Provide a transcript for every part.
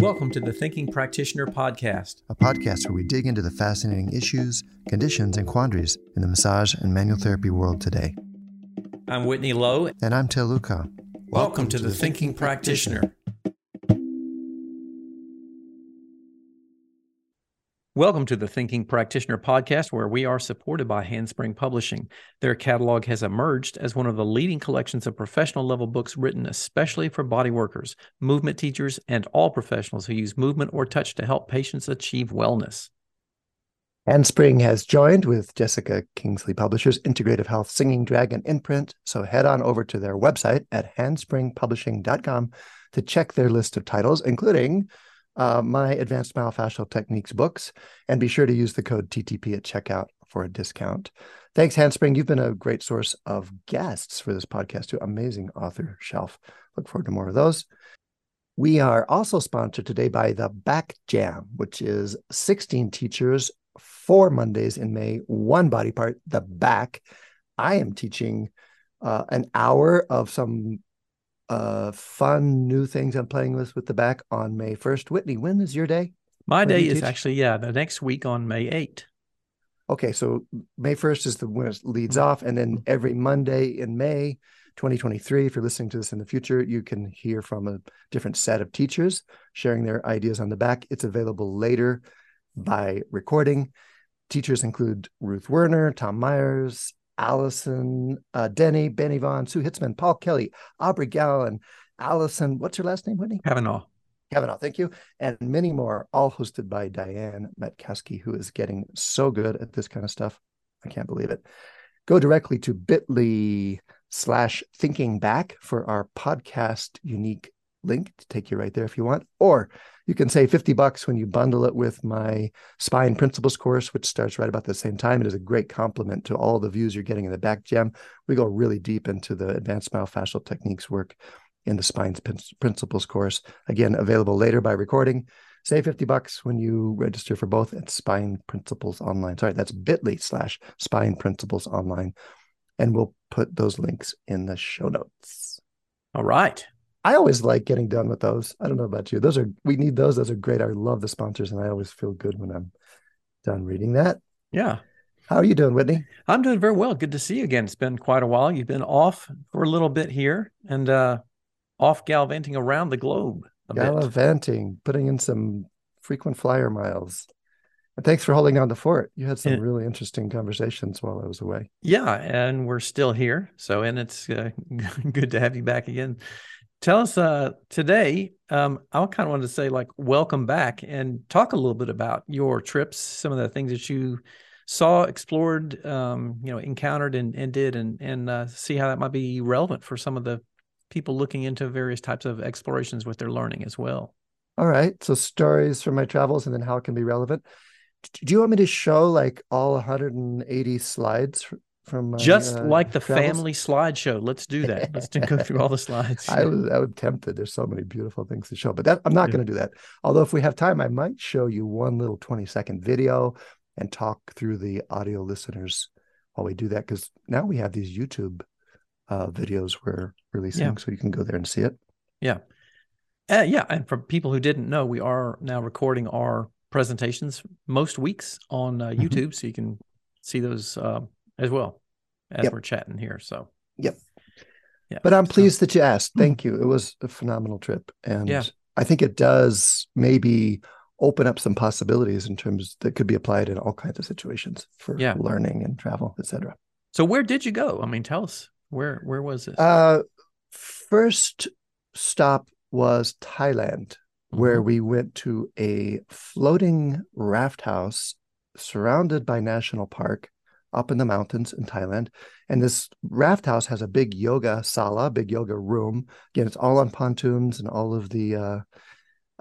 Welcome to the Thinking Practitioner Podcast, a podcast where we dig into the fascinating issues, conditions, and quandaries in the massage and manual therapy world today. I'm Whitney Lowe. And I'm Til Luchau. Welcome, Welcome to, to, the, the Thinking, Thinking Practitioner. Practitioner. Welcome to the Thinking Practitioner podcast, where we are supported by Handspring Publishing. Their catalog has emerged as one of the leading collections of professional level books written especially for body workers, movement teachers, and all professionals who use movement or touch to help patients achieve wellness. Handspring has joined with Jessica Kingsley Publishers Integrative Health Singing Dragon imprint. So head on over to their website at handspringpublishing.com to check their list of titles, including uh, my Advanced Myofascial Techniques books, and be sure to use the code TTP at checkout for a discount. Thanks, Handspring. You've been a great source of guests for this podcast, too. Amazing author shelf. Look forward to more of those. We are also sponsored today by the Back Jam, which is 16 teachers, four Mondays in May, one body part, the back. I am teaching uh, an hour of some uh, fun new things I'm playing with with the back on May 1st. Whitney, when is your day? My when day is teach? actually, yeah, the next week on May 8th. Okay, so May 1st is the when it leads mm-hmm. off. And then every Monday in May 2023, if you're listening to this in the future, you can hear from a different set of teachers sharing their ideas on the back. It's available later by recording. Teachers include Ruth Werner, Tom Myers, Allison uh, Denney, Benny Vaughn, Sue Hitzmann, Paul Kelly, Aubrey Gallen, Allison, what's her last name, Whitney? Kavanaugh. Kavanaugh, thank you. And many more, all hosted by Diane Matkowski, who is getting so good at this kind of stuff. I can't believe it. Go directly to bit.ly slash thinking back for our podcast unique link to take you right there if you want. Or you can save 50 bucks when you bundle it with my spine principles course, which starts right about the same time. It is a great complement to all the views you're getting in the back Jam. We go really deep into the advanced myofascial techniques work in the spine principles course. Again, available later by recording. Save 50 bucks when you register for both at Spine Principles Online. Sorry, that's bit.ly slash Spine Principles Online. And we'll put those links in the show notes. All right. I always like getting done with those. I don't know about you. Those are we need those. Those are great. I love the sponsors, and I always feel good when I'm done reading that. Yeah. How are you doing, Whitney? I'm doing very well. Good to see you again. It's been quite a while. You've been off for a little bit here and uh off gallivanting around the globe. gallivanting, bit. putting in some frequent flyer miles. And thanks for holding on the fort. You had some and, really interesting conversations while I was away. Yeah, and we're still here. So, and it's uh, good to have you back again tell us uh, today um, i kind of wanted to say like welcome back and talk a little bit about your trips some of the things that you saw explored um, you know encountered and, and did and and uh, see how that might be relevant for some of the people looking into various types of explorations with their learning as well. All right. So stories from my travels and then how it can be relevant. Do you want me to show like all 180 slides from my, just uh, like the travels. family slideshow. Let's do that. Let's do, go through all the slides. I was I would tempted. There's so many beautiful things to show, but that I'm not yeah. going to do that. Although if we have time, I might show you one little 20 second video and talk through the audio listeners while we do that because now we have these YouTube uh, videos we're releasing, yeah. so you can go there and see it. Yeah, uh, yeah. And for people who didn't know, we are now recording our presentations most weeks on uh, mm-hmm. YouTube, mm-hmm. so you can see those uh, as well as yep. we're chatting here. So, yep. Yeah. But I'm pleased so, that you asked. Hmm. Thank you. It was a phenomenal trip. And yeah. I think it does maybe open up some possibilities in terms that could be applied in all kinds of situations for yeah. learning and travel, etc. So where did you go? I mean, tell us where where was this? Uh first stop was Thailand, mm-hmm. where we went to a floating raft house surrounded by national park up in the mountains in Thailand. And this raft house has a big yoga sala, big yoga room. Again, it's all on pontoons and all of the uh,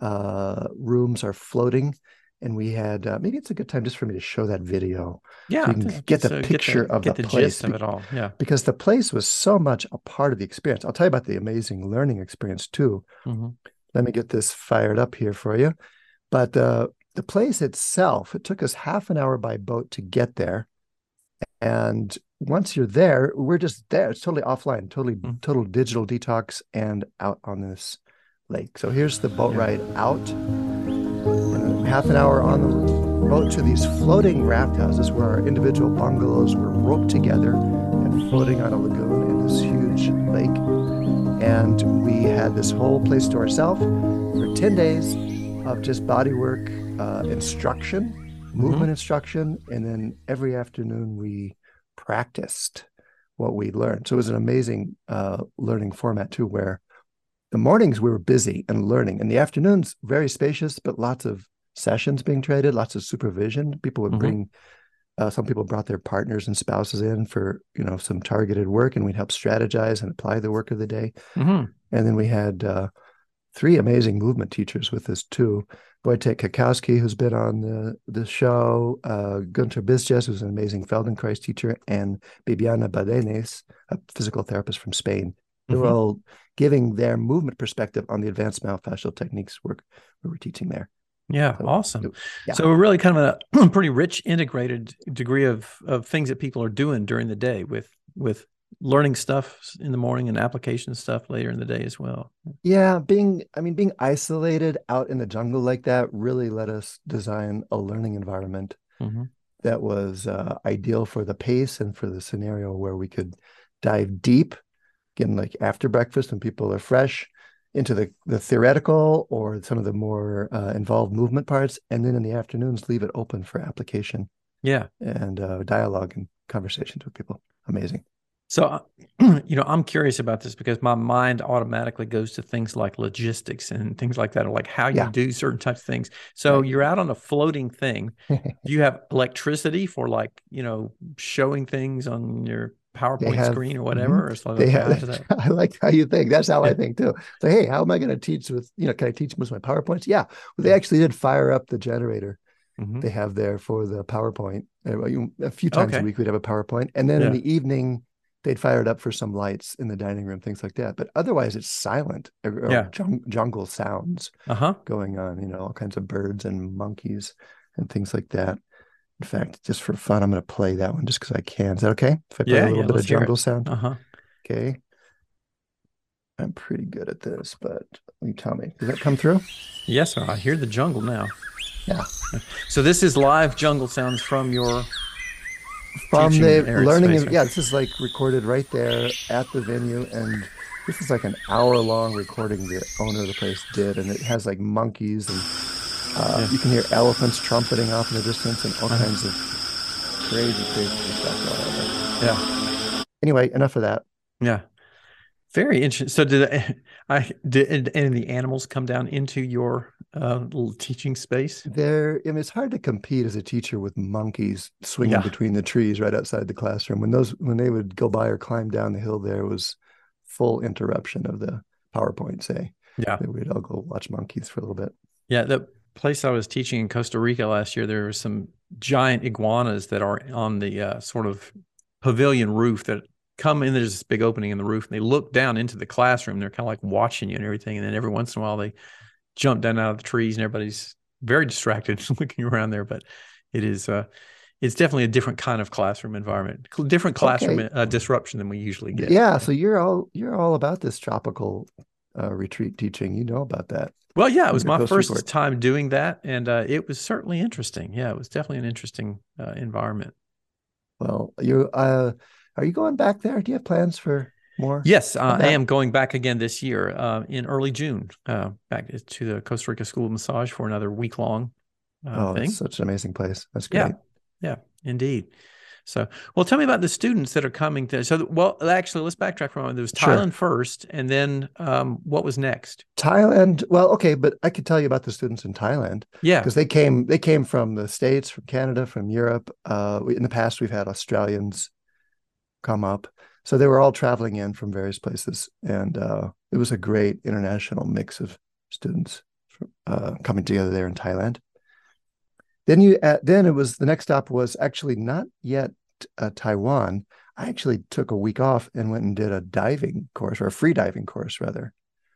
uh, rooms are floating. And we had uh, maybe it's a good time just for me to show that video. Yeah, so you can get the picture get the, of get the, the place. of it all. Yeah, because the place was so much a part of the experience. I'll tell you about the amazing learning experience too. Mm-hmm. Let me get this fired up here for you. But uh, the place itself, it took us half an hour by boat to get there and once you're there, we're just there. It's totally offline, totally mm. total digital detox, and out on this lake. So here's the boat ride out, half an hour on the boat to these floating raft houses where our individual bungalows were roped together and floating on a lagoon in this huge lake. And we had this whole place to ourselves for 10 days of just body work uh, instruction, movement mm-hmm. instruction. And then every afternoon we practiced what we learned. So it was an amazing uh, learning format too, where the mornings we were busy and learning, and the afternoons very spacious, but lots of sessions being traded, lots of supervision. People would mm-hmm. bring. Uh, some people brought their partners and spouses in for you know some targeted work, and we'd help strategize and apply the work of the day. Mm-hmm. And then we had uh, three amazing movement teachers with us too. Wojtek Cackowski, who's been on the, the show, uh, Gunter Bizjes, who's an amazing Feldenkrais teacher, and Bibiana Badenes, a physical therapist from Spain. They were mm-hmm. all giving their movement perspective on the advanced myofascial techniques work we were teaching there. Yeah, so, awesome. Yeah. So we're really kind of a pretty rich integrated degree of of things that people are doing during the day with with learning stuff in the morning and application stuff later in the day as well. Yeah, being I mean being isolated out in the jungle like that really let us design a learning environment mm-hmm. that was uh, ideal for the pace and for the scenario where we could dive deep, again like after breakfast when people are fresh into the the theoretical or some of the more uh, involved movement parts, and then in the afternoons leave it open for application. Yeah, and uh, dialogue and conversations with people. Amazing. So, you know, I'm curious about this because my mind automatically goes to things like logistics and things like that, or like how you yeah. do certain types of things. So right. you're out on a floating thing. do you have electricity for like, you know, showing things on your PowerPoint have, screen or whatever? Mm-hmm. Or they have, I like how you think. That's how I think too. So, hey, how am I going to teach with, you know, can I teach with my PowerPoints? Yeah. Well, they actually did fire up the generator mm-hmm. they have there for the PowerPoint. A few times okay. a week, we'd have a PowerPoint. And then yeah. in the evening, they'd fire it up for some lights in the dining room, things like that. But otherwise, it's silent. Yeah. jungle sounds uh-huh. going on. You know, all kinds of birds and monkeys and things like that. In fact, just for fun, I'm going to play that one just because I can. Is that okay? If I play yeah, a little yeah, bit of jungle sound. Uh-huh. Okay. I'm pretty good at this, but you tell me. Does that come through? Yes, sir. I hear the jungle now. Yeah. So this is live jungle sounds from your from the learning. Space, yeah, this is like recorded right there at the venue, and this is like an hour long recording the owner of the place did, and it has like monkeys and uh, yeah. you can hear elephants trumpeting off in the distance and all uh-huh. kinds of crazy, crazy stuff going on. Yeah. Anyway, enough of that. Yeah. Very interesting. So did I did and the animals come down into your uh, little teaching space? There, I mean, it's hard to compete as a teacher with monkeys swinging yeah. between the trees right outside the classroom. When those when they would go by or climb down the hill, there was full interruption of the PowerPoint. Say, yeah, we'd all go watch monkeys for a little bit. Yeah, the place I was teaching in Costa Rica last year, there were some giant iguanas that are on the uh, sort of pavilion roof that come in there's this big opening in the roof and they look down into the classroom they're kind of like watching you and everything and then every once in a while they jump down out of the trees and everybody's very distracted looking around there but it is uh it's definitely a different kind of classroom environment different classroom okay. uh, disruption than we usually get yeah so you're all you're all about this tropical uh, retreat teaching you know about that well yeah it was my first report. time doing that and uh, it was certainly interesting yeah it was definitely an interesting uh, environment well you uh are you going back there? Do you have plans for more? Yes, uh, I am going back again this year uh, in early June, uh, back to the Costa Rica School of Massage for another week long uh, oh, thing. such an amazing place. That's great. Yeah, yeah, indeed. So, well, tell me about the students that are coming to. So, well, actually, let's backtrack for a moment. there was Thailand sure. first, and then um, what was next? Thailand. Well, okay, but I could tell you about the students in Thailand. Yeah, because they came they came from the states, from Canada, from Europe. Uh, we, in the past, we've had Australians, come up. So they were all traveling in from various places, and uh, it was a great international mix of students uh, coming together there in Thailand. Then you, uh, then it was the next stop was actually not yet uh, Taiwan. I actually took a week off and went and did a diving course or a free diving course rather.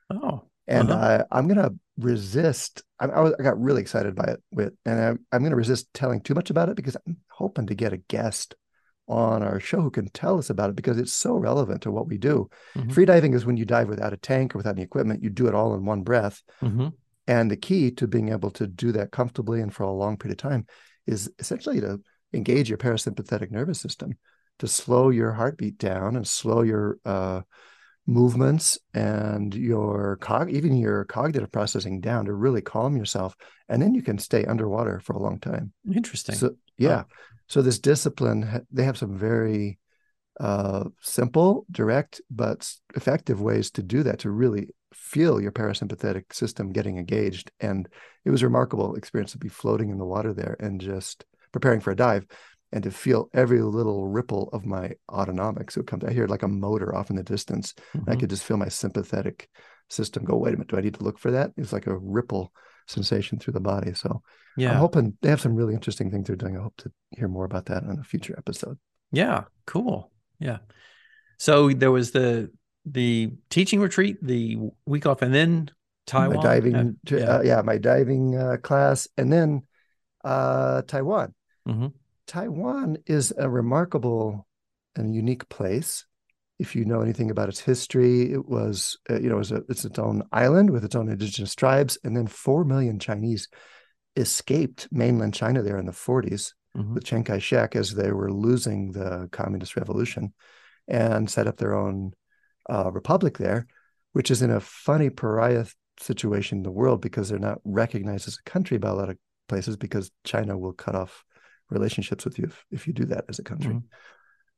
Oh, and uh-huh. I, I'm gonna resist. I, I, was, I got really excited by it, with, and I, I'm gonna resist telling too much about it because I'm hoping to get a guest on our show who can tell us about it because it's so relevant to what we do. Mhm. Free diving is when you dive without a tank or without any equipment, you do it all in one breath. hmm And the key to being able to do that comfortably and for a long period of time is essentially to engage your parasympathetic nervous system, to slow your heartbeat down and slow your uh, movements and your cog, even your cognitive processing down to really calm yourself. And then you can stay underwater for a long time. Interesting. So yeah, so this discipline they have some very uh, simple, direct, but effective ways to do that to really feel your parasympathetic system getting engaged. And it was a remarkable experience to be floating in the water there and just preparing for a dive and to feel every little ripple of my autonomics. So it comes, I hear like a motor off in the distance. and I could just feel my sympathetic system go, wait a minute, do I need to look for that? It's like a ripple sensation through the body. So yeah. I'm hoping they have some really interesting things they're doing. I hope to hear more about that on a future episode. Yeah, cool. Yeah. So there was the the teaching retreat, the week off, and then Taiwan. My diving, Uh, yeah. uh, yeah, my diving uh, class, and then uh, Taiwan. Mhm. Taiwan is a remarkable and unique place. If you know anything about its history, it was uh, you know it was a, it's its own island with its own indigenous tribes, and then four million Chinese escaped mainland China there in the 40s Mhm. with Chiang Kai shek as they were losing the communist revolution and set up their own uh, republic there, which is in a funny pariah situation in the world because they're not recognized as a country by a lot of places because China will cut off relationships with you if, if you do that as a country. Mhm.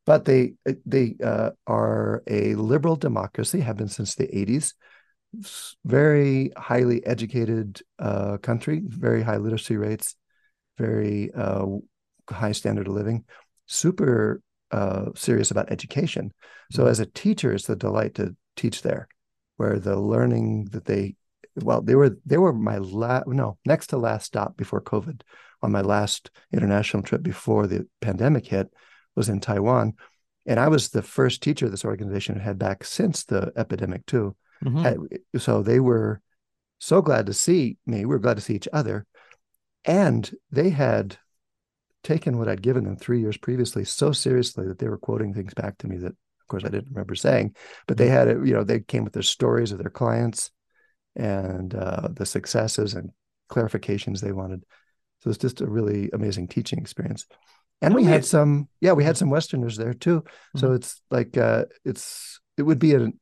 But they they uh, are a liberal democracy, have been since the 80s. Very highly educated uh, country, very high literacy rates, very uh, high standard of living, super uh, serious about education. So Mhm. as a teacher, it's a delight to teach there, where the learning that they well they were they were my last no next to last stop before COVID on my last international trip before the pandemic hit was in Taiwan. And I was the first teacher this organization had back since the epidemic too. Mhm. So they were so glad to see me. We were glad to see each other. And they had taken what I'd given them three years previously so seriously that they were quoting things back to me that, of course, I didn't remember saying. But they had it, you know, they came with their stories of their clients and uh, the successes and clarifications they wanted. So it's just a really amazing teaching experience. And we had some, yeah, we had some Westerners there too. So it's like uh, it's it would be an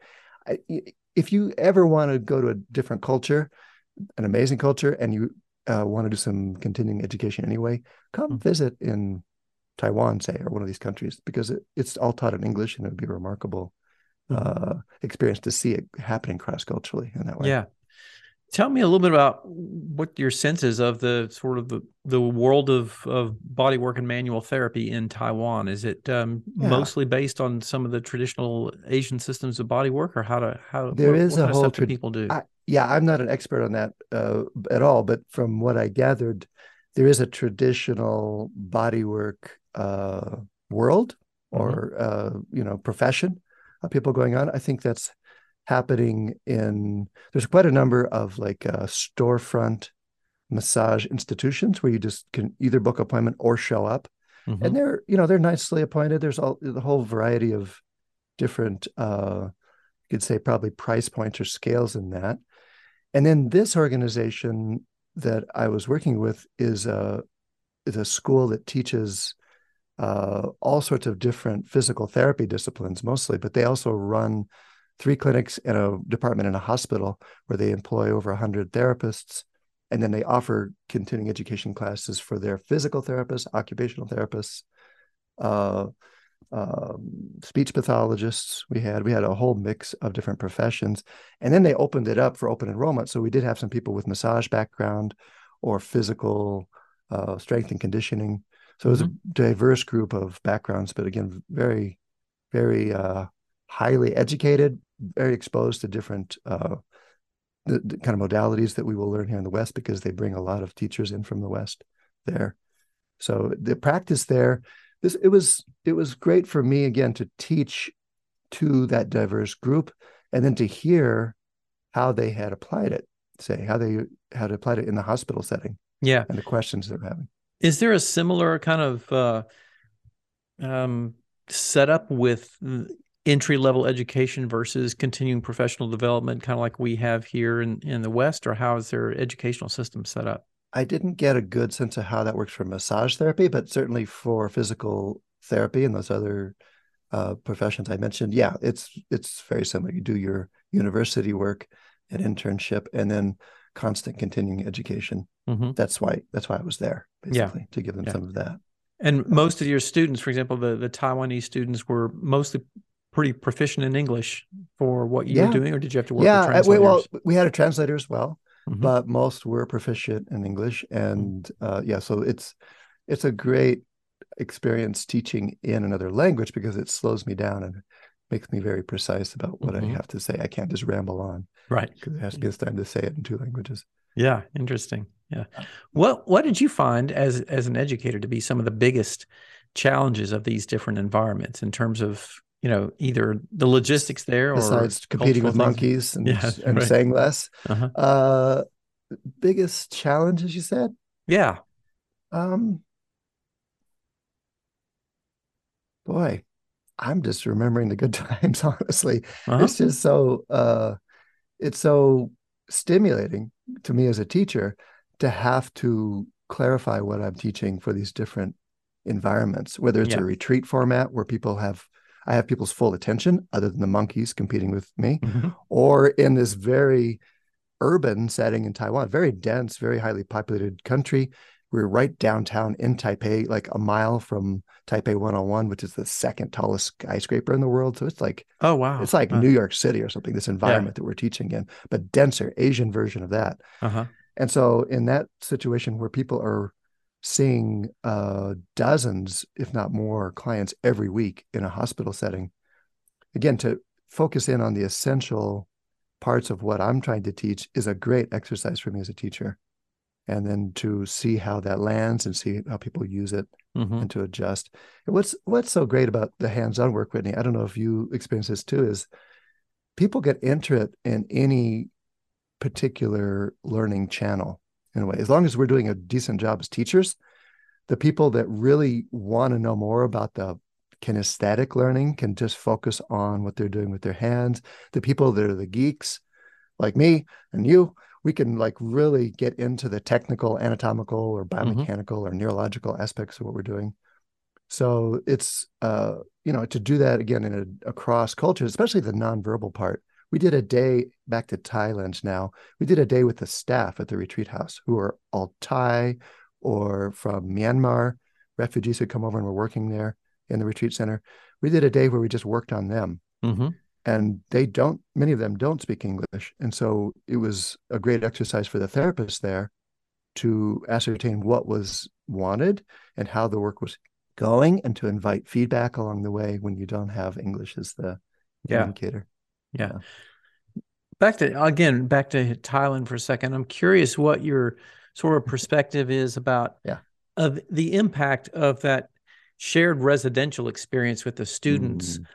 if you ever want to go to a different culture, an amazing culture, and you uh, want to do some continuing education anyway, come Mhm. visit in Taiwan, say, or one of these countries, because it, it's all taught in English, and it would be a remarkable Mhm. uh, experience to see it happening cross culturally in that way. Yeah. Tell me a little bit about what your sense is of the sort of the, the world of, of body work and manual therapy in Taiwan. Is it um, Yeah. mostly based on some of the traditional Asian systems of body work, or how to how There what, is what a whole trad- people do? I- yeah, I'm not an expert on that uh, at all, but from what I gathered, there is a traditional bodywork uh, world or uh, you know profession of people going on. I think that's happening in. There's quite a number of like uh, storefront massage institutions where you just can either book appointment or show up Mhm. and they're you know they're nicely appointed there's all the whole variety of different uh you could say probably price points or scales in that and then this organization that i was working with is a is a school that teaches uh all sorts of different physical therapy disciplines mostly but they also run three clinics and a department in a hospital where they employ over 100 therapists and then they offer continuing education classes for their physical therapists, occupational therapists, uh, um, speech pathologists. We had we had a whole mix of different professions, and then they opened it up for open enrollment. So we did have some people with massage background or physical uh, strength and conditioning. So it was a diverse group of backgrounds, but again, very, very uh, highly educated, very exposed to different uh, the, the kind of modalities that we will learn here in the West because they bring a lot of teachers in from the West there. So the practice there, this it was it was great for me again to teach to that diverse group and then to hear how they had applied it, say how they had applied it in the hospital setting yeah. and the questions they're having. Is there a similar kind of uh, um, set up with entry level education versus continuing professional development, kind of like we have here in, in the West, or how is their educational system set up? I didn't get a good sense of how that works for massage therapy, but certainly for physical therapy and those other uh, professions I mentioned, yeah, it's it's very similar. You do your university work, an internship, and then constant continuing education. Mm-hmm. That's why that's why I was there basically yeah. to give them yeah. some of that. And most of your students, for example, the the Taiwanese students were mostly pretty proficient in English for what you yeah. were doing, or did you have to work? Yeah, with translators? well, we had a translator as well, mm-hmm. but most were proficient in English, and mm-hmm. uh, yeah, so it's it's a great experience teaching in another language because it slows me down and makes me very precise about what mm-hmm. I have to say. I can't just ramble on, right? Because it has to be a time to say it in two languages. Yeah, interesting. Yeah, what what did you find as as an educator to be some of the biggest challenges of these different environments in terms of you know either the logistics there besides competing with monkeys and, yeah, and right. saying less uh-huh. uh biggest challenges you said yeah um boy i'm just remembering the good times honestly uh-huh. it's just so uh it's so stimulating to me as a teacher to have to clarify what i'm teaching for these different environments whether it's yeah. a retreat format where people have I have people's full attention, other than the monkeys competing with me, mm-hmm. or in this very urban setting in Taiwan, very dense, very highly populated country. We're right downtown in Taipei, like a mile from Taipei 101, which is the second tallest skyscraper in the world. So it's like, oh wow, it's like uh, New York City or something. This environment yeah. that we're teaching in, but denser, Asian version of that. Uh-huh. And so in that situation where people are seeing uh, dozens, if not more, clients every week in a hospital setting. Again, to focus in on the essential parts of what I'm trying to teach is a great exercise for me as a teacher. And then to see how that lands and see how people use it mm-hmm. and to adjust. And what's what's so great about the hands-on work, Whitney? I don't know if you experience this too, is people get into it in any particular learning channel in a way. As long as we're doing a decent job as teachers, the people that really want to know more about the kinesthetic learning can just focus on what they're doing with their hands. The people that are the geeks, like me and you, we can like really get into the technical, anatomical, or mm-hmm. biomechanical mm-hmm. or neurological aspects of what we're doing. So it's uh, you know to do that again in a, across cultures, especially the nonverbal part we did a day back to Thailand now. We did a day with the staff at the retreat house who are all Thai or from Myanmar, refugees who come over and were working there in the retreat center. We did a day where we just worked on them. Mm-hmm. And they don't, many of them don't speak English. And so it was a great exercise for the therapist there to ascertain what was wanted and how the work was going and to invite feedback along the way when you don't have English as the yeah. indicator. Yeah. Back to again, back to Thailand for a second. I'm curious what your sort of perspective is about yeah. of the impact of that shared residential experience with the students. Mm.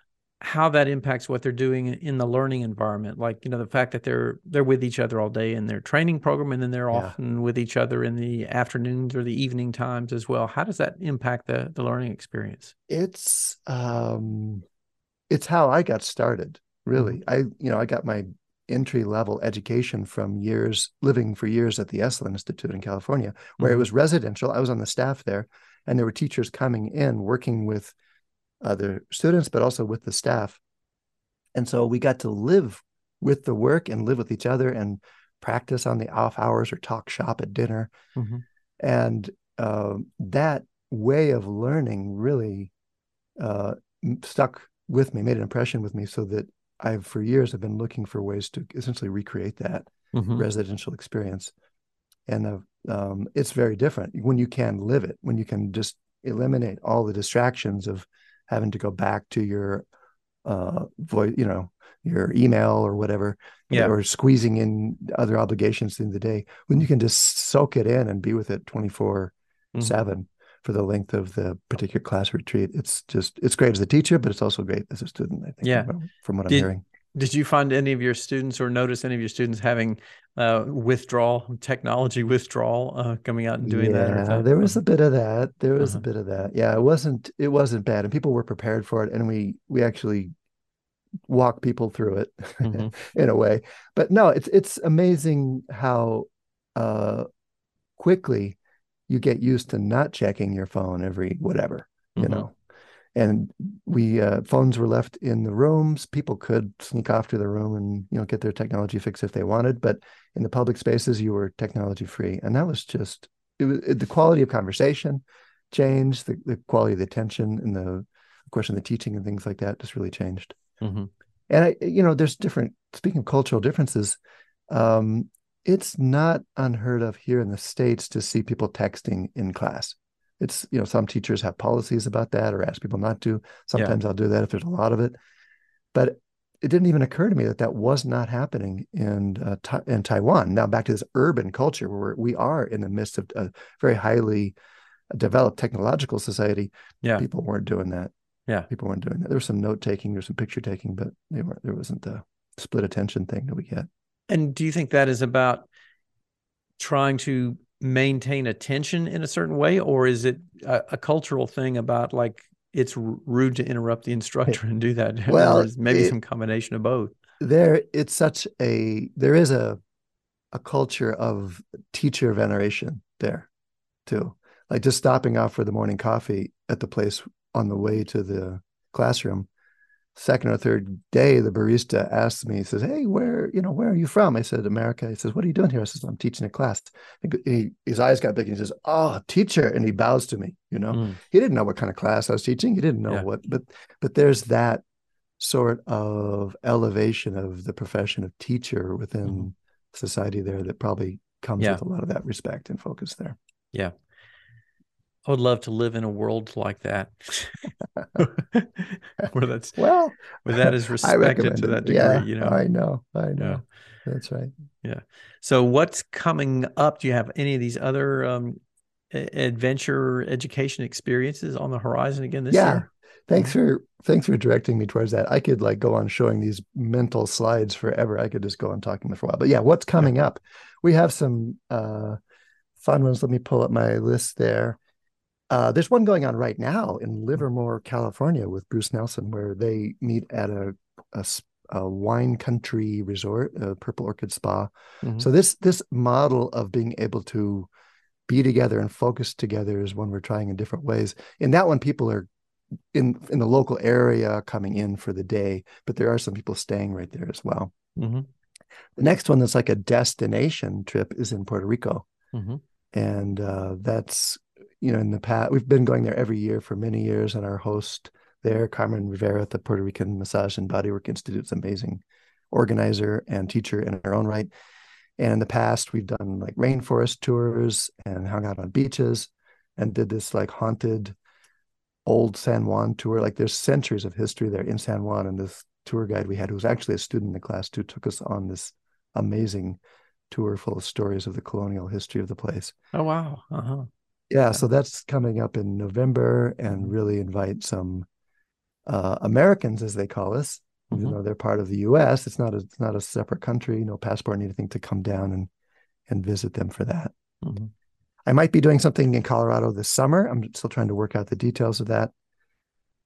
How that impacts what they're doing in the learning environment, like you know the fact that they're they're with each other all day in their training program, and then they're yeah. often with each other in the afternoons or the evening times as well. How does that impact the the learning experience? It's um, it's how I got started really i you know i got my entry level education from years living for years at the esalen institute in california where mm-hmm. it was residential i was on the staff there and there were teachers coming in working with other students but also with the staff and so we got to live with the work and live with each other and practice on the off hours or talk shop at dinner mm-hmm. and uh, that way of learning really uh, stuck with me made an impression with me so that I've for years I've been looking for ways to essentially recreate that mm-hmm. residential experience, and uh, um, it's very different when you can live it, when you can just eliminate all the distractions of having to go back to your uh, voice, you know, your email or whatever, yeah. or squeezing in other obligations in the day. When you can just soak it in and be with it twenty four seven mm-hmm for the length of the particular class retreat. It's just it's great as a teacher, but it's also great as a student. I think. Yeah. From, from what did, I'm hearing. Did you find any of your students or notice any of your students having uh, withdrawal, technology withdrawal, uh, coming out and doing yeah, that? that? There was a bit of that. There was uh-huh. a bit of that. Yeah, it wasn't it wasn't bad, and people were prepared for it, and we we actually walk people through it mm-hmm. in a way. But no, it's it's amazing how uh, quickly you get used to not checking your phone every whatever, you mm-hmm. know? And we uh, phones were left in the rooms. People could sneak off to the room and you know get their technology fix if they wanted but in the public spaces you were technology free. And that was just it was it, the quality of conversation changed. The, the quality of the attention and the of course in the teaching and things like that just really changed. Mm-hmm. and I, you know there's different speaking of cultural differences um, it's not unheard of here in the states to see people texting in class it's you know some teachers have policies about that or ask people not to sometimes yeah. i'll do that if there's a lot of it but it didn't even occur to me that that was not happening in uh, in Taiwan. Now back to this urban culture where we are in the midst of a very highly developed technological society. Yeah, people weren't doing that. Yeah, people weren't doing that. There was some note taking, there's some picture taking, but they weren't. There wasn't the split attention thing that we get. And do you think that is about trying to maintain attention in a certain way, or is it a, a cultural thing about like it's rude to interrupt the instructor and do that? Well, maybe it, some combination of both. There, it's such a there is a a culture of teacher veneration there too. Like just stopping off for the morning coffee at the place on the way to the classroom second or third day, the barista asks me, he says, Hey, where, you know, where are you from? I said, America. He says, What are you doing here? I says, I'm teaching a class. He, his eyes got big and he says, Oh, teacher. And he bows to me, you know. Mm. He didn't know what kind of class I was teaching. He didn't know yeah. what, but but there's that sort of elevation of the profession of teacher within mm. society there that probably comes yeah. with a lot of that respect and focus there. Yeah. I would love to live in a world like that, where that's well, where that is respected to that degree. Yeah, you know, I know, I know. Yeah. That's right. Yeah. So, what's coming up? Do you have any of these other um, adventure education experiences on the horizon again this yeah. year? Thanks for thanks for directing me towards that. I could like go on showing these mental slides forever. I could just go on talking for a while. But yeah, what's coming yeah. up? We have some uh, fun ones. Let me pull up my list there. Uh, there's one going on right now in Livermore, California, with Bruce Nelson, where they meet at a, a, a wine country resort, a Purple Orchid Spa. Mm-hmm. So this this model of being able to be together and focus together is one we're trying in different ways. In that one, people are in in the local area coming in for the day, but there are some people staying right there as well. Mm-hmm. The next one that's like a destination trip is in Puerto Rico. Mm-hmm. And uh, that's you know, in the past, we've been going there every year for many years, and our host there, Carmen Rivera at the Puerto Rican Massage and Bodywork Institute, is amazing organizer and teacher in her own right. And in the past, we've done like rainforest tours and hung out on beaches and did this like haunted old San Juan tour. Like there's centuries of history there in San Juan. And this tour guide we had, who was actually a student in the class too, took us on this amazing tour full of stories of the colonial history of the place. Oh, wow. Uh-huh yeah, so that's coming up in November and mm-hmm. really invite some uh, Americans, as they call us. Mm-hmm. You know, they're part of the U.S. It's not a it's not a separate country. No passport, anything to come down and and visit them for that. Mm-hmm. I might be doing something in Colorado this summer. I'm still trying to work out the details of that.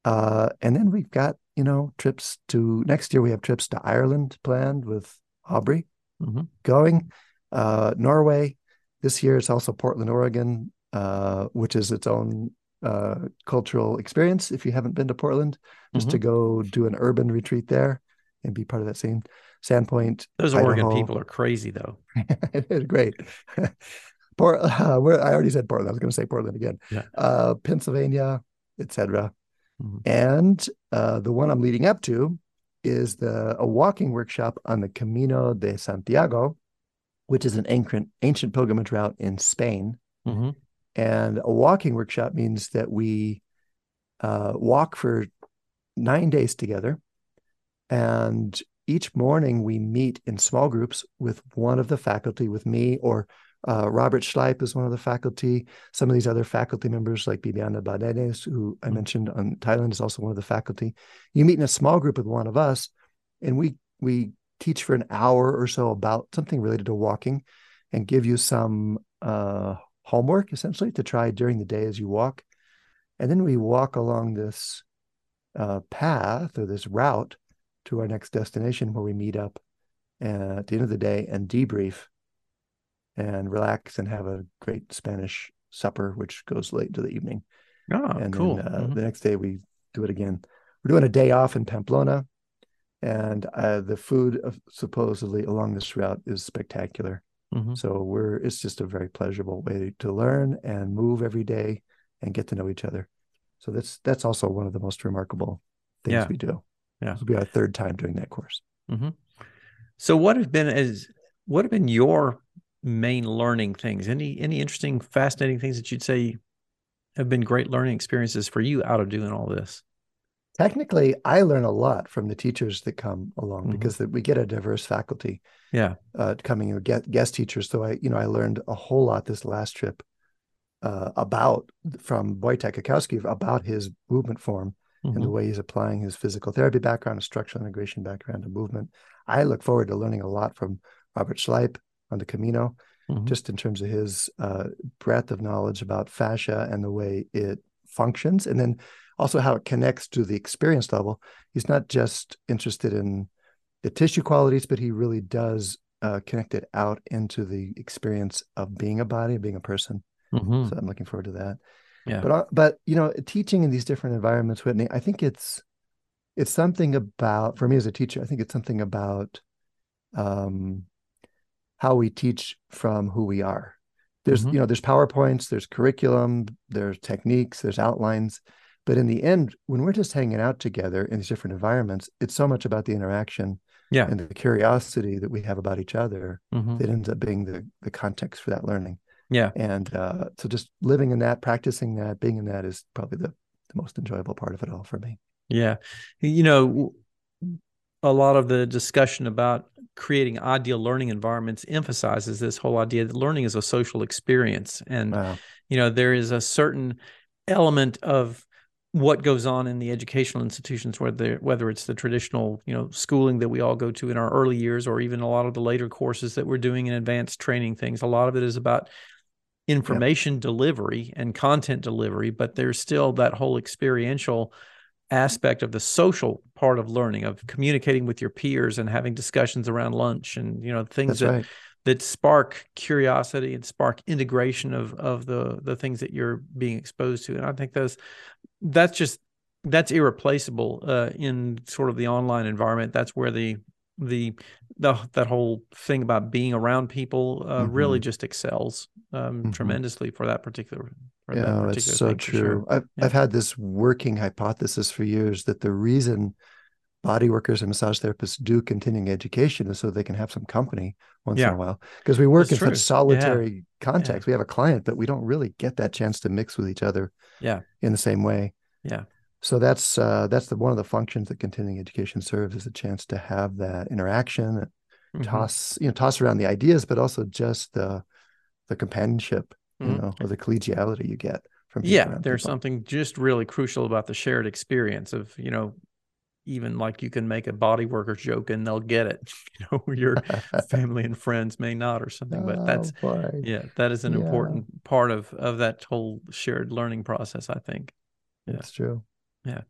Uh, and then we've got you know trips to next year. We have trips to Ireland planned with Aubrey mm-hmm. going. Uh, Norway this year. It's also Portland, Oregon uh, which is its own uh, cultural experience. If you haven't been to Portland, just mm-hmm. to go do an urban retreat there and be part of that scene. Sandpoint. Those Idaho. Oregon people are crazy, though. it's great. Port, uh, where I already said Portland. I was going to say Portland again. Yeah. Uh, Pennsylvania, etc. Mm-hmm. And uh, the one I'm leading up to is the a walking workshop on the Camino de Santiago, which is an ancient ancient pilgrimage route in Spain. Mm-hmm. And a walking workshop means that we uh, walk for nine days together. And each morning we meet in small groups with one of the faculty, with me or uh, Robert Schleip is one of the faculty. Some of these other faculty members, like Bibiana Badenes, who I mm-hmm. mentioned on Thailand, is also one of the faculty. You meet in a small group with one of us, and we we teach for an hour or so about something related to walking and give you some uh, homework essentially to try during the day as you walk. And then we walk along this uh, path or this route to our next destination where we meet up uh, at the end of the day and debrief and relax and have a great Spanish supper, which goes late into the evening. Oh, and cool. then uh, Mhm. the next day we do it again. We're doing a day off in Pamplona, and uh, the food of, supposedly along this route is spectacular. Mhm. So we're it's just a very pleasurable way to learn and move every day and get to know each other. So that's that's also one of the most remarkable things Yeah. we do. Yeah. This will be our third time doing that course. So what have been as what have been your main learning things? Any any interesting, fascinating things that you'd say have been great learning experiences for you out of doing all this? Technically, I learn a lot from the teachers that come along Mhm. because that we get a diverse faculty Yeah. uh, coming or get guest teachers. So I, you know, I learned a whole lot this last trip uh, about from Wojtek Cackowski about his movement form and the Mhm. way he's applying his physical therapy background, his structural integration background, and movement. I look forward to learning a lot from Robert Schleip on the Camino, Mhm. just in terms of his uh, breadth of knowledge about fascia and the way it functions, and then also how it connects to the experience level. He's not just interested in the tissue qualities, but he really does uh, connect it out into the experience of being a body, being a person. Mhm. So I'm looking forward to that. Yeah. But uh, but you know, teaching in these different environments, Whitney, I think it's it's something about for me as a teacher. I think it's something about um, how we teach from who we are. There's Mhm. you know there's powerpoints, there's curriculum, there's techniques, there's outlines, but in the end, when we're just hanging out together in these different environments, it's so much about the interaction Yeah. and the curiosity that we have about each other Mhm. that ends up being the the context for that learning Yeah. and uh, so just living in that practicing that being in that is probably the, the most enjoyable part of it all for me Yeah. You know, a lot of the discussion about creating ideal learning environments emphasizes this whole idea that learning is a social experience. And, wow you know, there is a certain element of what goes on in the educational institutions, whether whether it's the traditional, you know, schooling that we all go to in our early years, or even a lot of the later courses that we're doing in advanced training things. A lot of it is about information delivery and content delivery, but there's still that whole experiential aspect of the social part of learning of communicating with your peers and having discussions around lunch and you know things that's that right. that spark curiosity and spark integration of of the the things that you're being exposed to. And i think those that's just that's irreplaceable uh, in sort of the online environment that's where the the the that whole thing about being around people uh, really Mhm. just excels um, Mhm. tremendously for that particular for yeah that particular it's so for sure. true I've, Yeah. I've had this working hypothesis for years that the reason body workers and massage therapists do continuing education so they can have some company once in a while because we work That's in true. such solitary context we have a client but we don't really get that chance to mix with each other Yeah. in the same way Yeah. so that's uh, that's the one of the functions that continuing education serves is a chance to have that interaction Mhm. toss you know toss around the ideas but also just the the companionship you Mhm. know or the collegiality you get from yeah there's people. something just really crucial about the shared experience of you know even like you can make a body worker joke and they'll get it you know your family and friends may not or something but that's oh, yeah that is an Yeah. important part of of that whole shared learning process i think yeah. that's true Yeah.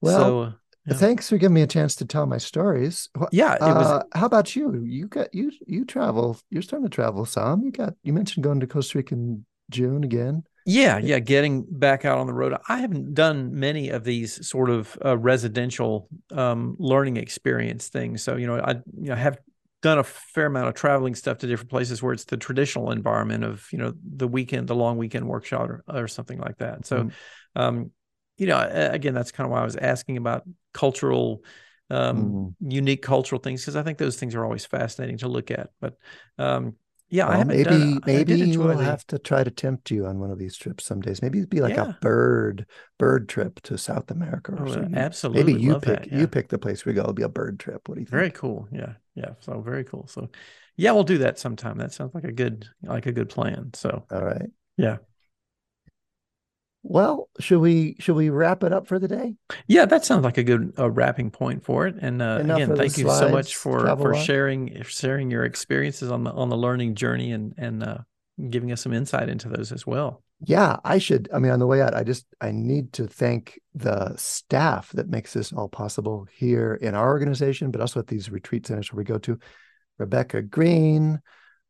well so uh, yeah. thanks for giving me a chance to tell my stories yeah it was uh, how about you you got you you travel you're starting to travel some you got you mentioned going to costa rica in june again Yeah, yeah, getting back out on the road. I haven't done many of these sort of uh, residential um, learning experience things. So, you know, I you know have done a fair amount of traveling stuff to different places where it's the traditional environment of, you know, the weekend, the long weekend workshop or, or something like that. So, Mhm. um, you know, again, that's kind of why I was asking about cultural, um, unique cultural things because I think those things are always fascinating to look at. But yeah, I Well, haven't maybe done. I- I maybe enjoy we'll the- have to try to tempt you on one of these trips some days. Maybe it'd be like Yeah. a bird bird trip to South America or Oh, something. absolutely. Maybe you love pick that, you pick the place we go. It'll be a bird trip. What do you think? Very cool. Yeah. Yeah. So very cool. So yeah, we'll do that sometime. That sounds like a good like a good plan. So All right. yeah. Well, should we should we wrap it up for the day? Yeah, that sounds like a good uh, wrapping point for it. And uh, again, thank you so much for for on. sharing sharing your experiences on the on the learning journey and and uh, giving us some insight into those as well. Yeah, I should. I mean, on the way out, I just I need to thank the staff that makes this all possible here in our organization, but also at these retreat centers where we go to. Rebecca Green,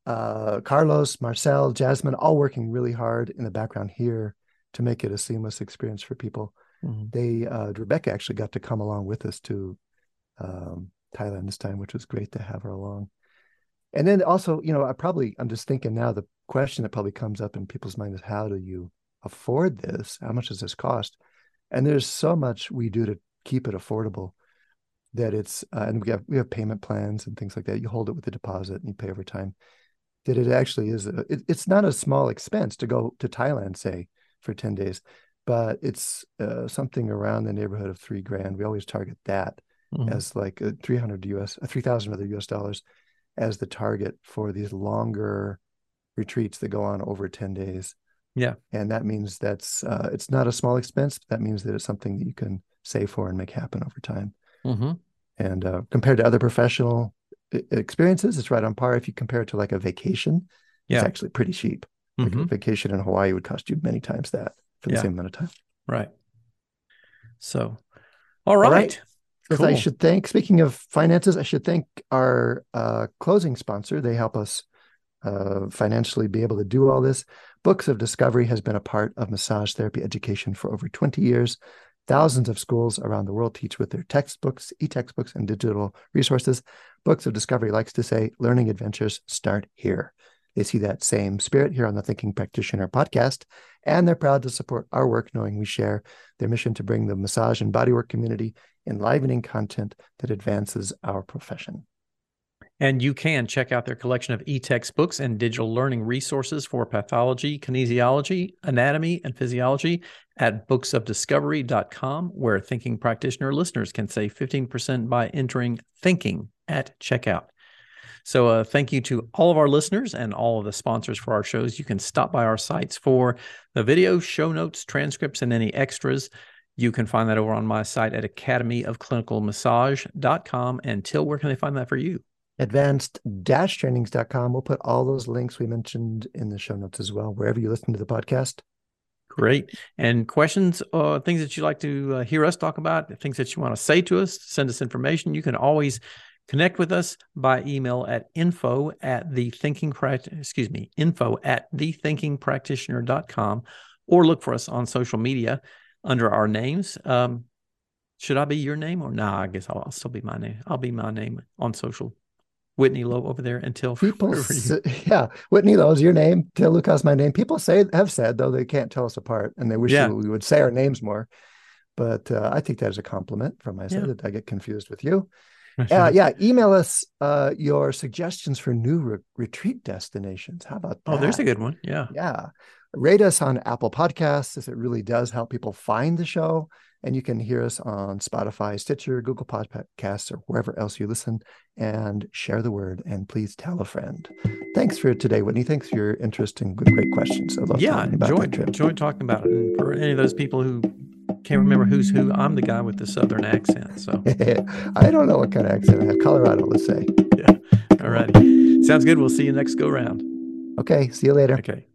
uh, Carlos, Marcel, Jasmine, all working really hard in the background here to make it a seamless experience for people. Mm-hmm. They uh, Rebecca actually got to come along with us to um, Thailand this time, which was great to have her along. And then also, you know, I probably I'm just thinking now the question that probably comes up in people's mind is how do you afford this? How much does this cost? And there's so much we do to keep it affordable that it's uh, and we have we have payment plans and things like that. You hold it with a deposit and you pay over time. That it actually is a, it, it's not a small expense to go to Thailand, say, for ten days, but it's uh, something around the neighborhood of three grand. We always target that mm-hmm. as like a three hundred US, a three thousand other US dollars as the target for these longer retreats that go on over 10 days. Yeah. And that means that's, uh, it's not a small expense. that means that it's something that you can save for and make happen over time. Mm-hmm. And uh, compared to other professional experiences, it's right on par. If you compare it to like a vacation, yeah. it's actually pretty cheap. Like mm-hmm. a vacation in Hawaii would cost you many times that for the yeah. same amount of time. Right. So, all right. All right. Cool. I should thank, speaking of finances, I should thank our uh, closing sponsor. They help us uh, financially be able to do all this. Books of Discovery has been a part of massage therapy education for over 20 years. Thousands of schools around the world teach with their textbooks, e textbooks, and digital resources. Books of Discovery likes to say, learning adventures start here. They see that same spirit here on the Thinking Practitioner podcast, and they're proud to support our work, knowing we share their mission to bring the massage and bodywork community enlivening content that advances our profession. And you can check out their collection of e textbooks and digital learning resources for pathology, kinesiology, anatomy, and physiology at booksofdiscovery.com, where thinking practitioner listeners can save 15% by entering thinking at checkout. So, uh, thank you to all of our listeners and all of the sponsors for our shows. You can stop by our sites for the video, show notes, transcripts, and any extras. You can find that over on my site at academyofclinicalmassage.com. And Til, where can they find that for you? Advanced-trainings.com. We'll put all those links we mentioned in the show notes as well, wherever you listen to the podcast. Great. And questions, uh, things that you'd like to uh, hear us talk about, things that you want to say to us, send us information. You can always connect with us by email at info at the thinking practice excuse me, info at thethinkingpractitioner.com or look for us on social media under our names. Um, should I be your name or nah? I guess I'll, I'll, still be my name. I'll be my name on social. Whitney Lowe over there until people, yeah, Whitney Lowe is your name. Til Luchau's my name. People say have said though they can't tell us apart, and they wish yeah. we would say our names more. But uh, I think that is a compliment from myself yeah. that I get confused with you. Uh, yeah, email us uh, your suggestions for new re- retreat destinations. How about that? Oh, there's a good one. Yeah. Yeah. Rate us on Apple Podcasts, as it really does help people find the show. And you can hear us on Spotify, Stitcher, Google Podcasts, or wherever else you listen. And share the word. And please tell a friend. Thanks for today, Whitney. Thanks for your interest and great questions. I love yeah, enjoyed, enjoyed talking about it. And for any of those people who can't remember who's who. I'm the guy with the southern accent. So I don't know what kind of accent I have. Colorado, let's say. Yeah. All righty. Sounds good. We'll see you next go round. Okay. See you later. Okay.